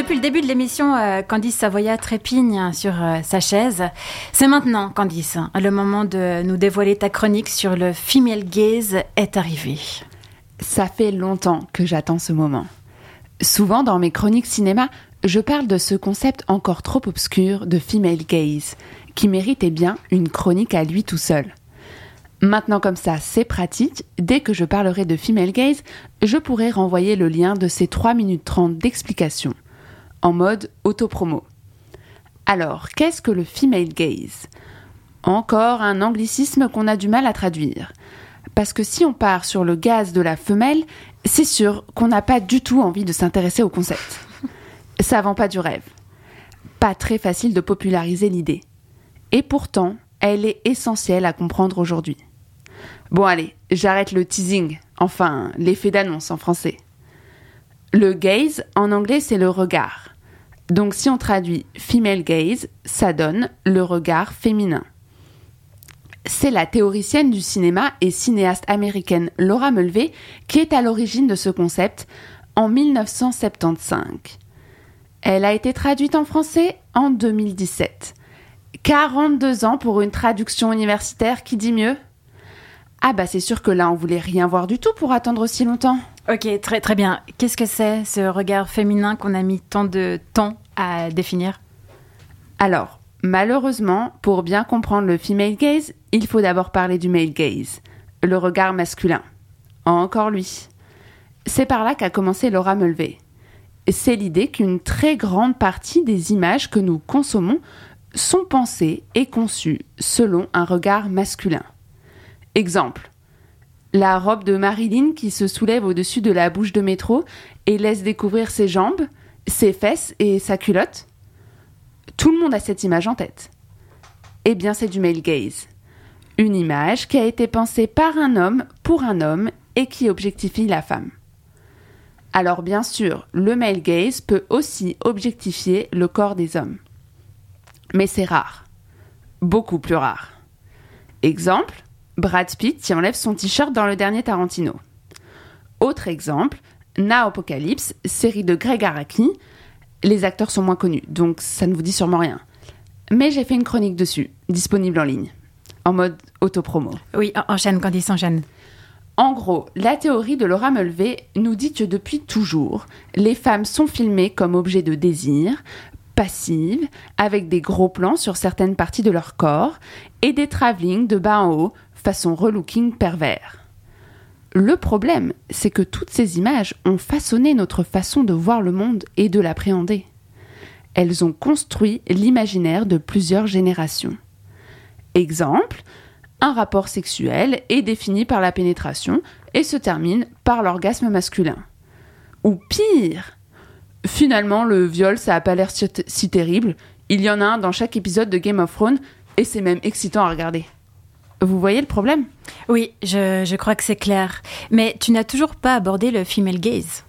Depuis le début de l'émission, euh, Candice Savoya trépigne sur euh, sa chaise. C'est maintenant, Candice, le moment de nous dévoiler ta chronique sur le female gaze est arrivé. Ça fait longtemps que j'attends ce moment. Souvent dans mes chroniques cinéma, je parle de ce concept encore trop obscur de female gaze, qui méritait bien une chronique à lui tout seul. Maintenant comme ça, c'est pratique, dès que je parlerai de female gaze, je pourrai renvoyer le lien de ces 3 minutes 30 d'explication, en mode autopromo. Alors, qu'est-ce que le female gaze? Encore un anglicisme qu'on a du mal à traduire. Parce que si on part sur le gaz de la femelle, c'est sûr qu'on n'a pas du tout envie de s'intéresser au concept. Ça vend pas du rêve. Pas très facile de populariser l'idée. Et pourtant, elle est essentielle à comprendre aujourd'hui. Bon allez, j'arrête le teasing, enfin l'effet d'annonce en français. Le gaze, en anglais, c'est le regard. Donc si on traduit female gaze, ça donne le regard féminin. C'est la théoricienne du cinéma et cinéaste américaine Laura Mulvey qui est à l'origine de ce concept en 1975. Elle a été traduite en français en 2017. 42 ans pour une traduction universitaire qui dit mieux? Ah bah c'est sûr que là on voulait rien voir du tout pour attendre si longtemps. Ok, très très bien. Qu'est-ce que c'est ce regard féminin qu'on a mis tant de temps définir Alors, malheureusement, pour bien comprendre le female gaze, il faut d'abord parler du male gaze, le regard masculin. Encore lui. C'est par là qu'a commencé Laura Mulvey. C'est l'idée qu'une très grande partie des images que nous consommons sont pensées et conçues selon un regard masculin. Exemple. La robe de Marilyn qui se soulève au-dessus de la bouche de métro et laisse découvrir ses jambes, ses fesses et sa culotte. Tout le monde a cette image en tête. Eh bien, c'est du male gaze. Une image qui a été pensée par un homme pour un homme et qui objectifie la femme. Alors bien sûr, le male gaze peut aussi objectifier le corps des hommes. Mais c'est rare. Beaucoup plus rare. Exemple, Brad Pitt qui enlève son t-shirt dans le dernier Tarantino. Autre exemple, Na Apocalypse, série de Greg Araki. Les acteurs sont moins connus, donc ça ne vous dit sûrement rien. Mais j'ai fait une chronique dessus, disponible en ligne, en mode autopromo. Oui, enchaîne, Candice, enchaîne. En gros, la théorie de Laura Mulvey nous dit que depuis toujours, les femmes sont filmées comme objets de désir, passives, avec des gros plans sur certaines parties de leur corps et des travelling de bas en haut façon relooking pervers. Le problème, c'est que toutes ces images ont façonné notre façon de voir le monde et de l'appréhender. Elles ont construit l'imaginaire de plusieurs générations. Exemple, un rapport sexuel est défini par la pénétration et se termine par l'orgasme masculin. Ou pire, finalement le viol ça a pas l'air si terrible, il y en a un dans chaque épisode de Game of Thrones et c'est même excitant à regarder. Vous voyez le problème? Oui, je, crois que c'est clair. Mais tu n'as toujours pas abordé le female gaze.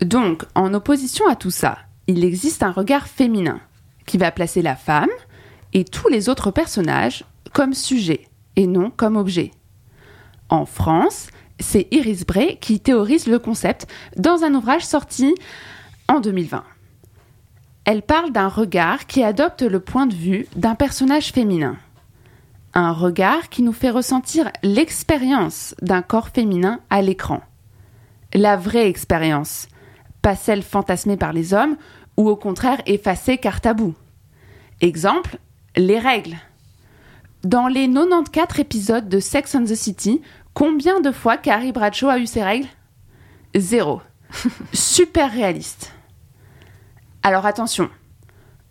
Donc, en opposition à tout ça, il existe un regard féminin qui va placer la femme et tous les autres personnages comme sujet et non comme objet. En France, c'est Iris Bray qui théorise le concept dans un ouvrage sorti en 2020. Elle parle d'un regard qui adopte le point de vue d'un personnage féminin un regard qui nous fait ressentir l'expérience d'un corps féminin à l'écran. La vraie expérience, pas celle fantasmée par les hommes ou au contraire effacée car tabou. Exemple, les règles. Dans les 94 épisodes de Sex and the City, combien de fois Carrie Bradshaw a eu ses règles? Zéro. Super réaliste. Alors attention,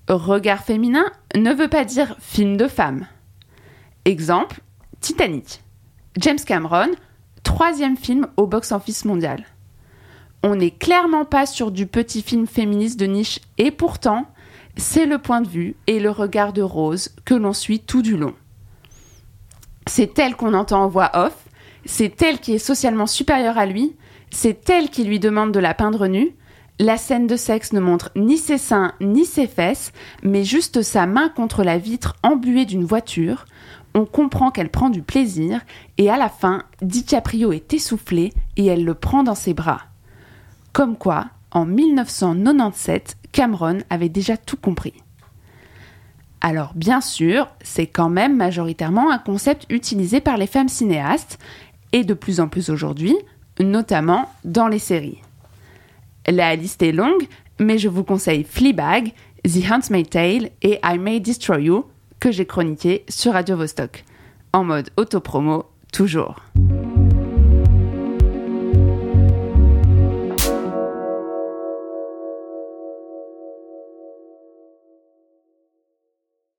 regard féminin ne veut pas dire film de femme. Exemple, Titanic. James Cameron, troisième film au box-office mondial. On n'est clairement pas sur du petit film féministe de niche et pourtant, c'est le point de vue et le regard de Rose que l'on suit tout du long. C'est elle qu'on entend en voix off, c'est elle qui est socialement supérieure à lui, c'est elle qui lui demande de la peindre nue. La scène de sexe ne montre ni ses seins ni ses fesses, mais juste sa main contre la vitre embuée d'une voiture, on comprend qu'elle prend du plaisir et à la fin, DiCaprio est essoufflé et elle le prend dans ses bras. Comme quoi, en 1997, Cameron avait déjà tout compris. Alors bien sûr, c'est quand même majoritairement un concept utilisé par les femmes cinéastes, et de plus en plus aujourd'hui, notamment dans les séries. La liste est longue, mais je vous conseille Fleabag, The Handmaid's Tale et I May Destroy You, que j'ai chroniqué sur Radio Vostok. En mode autopromo, toujours.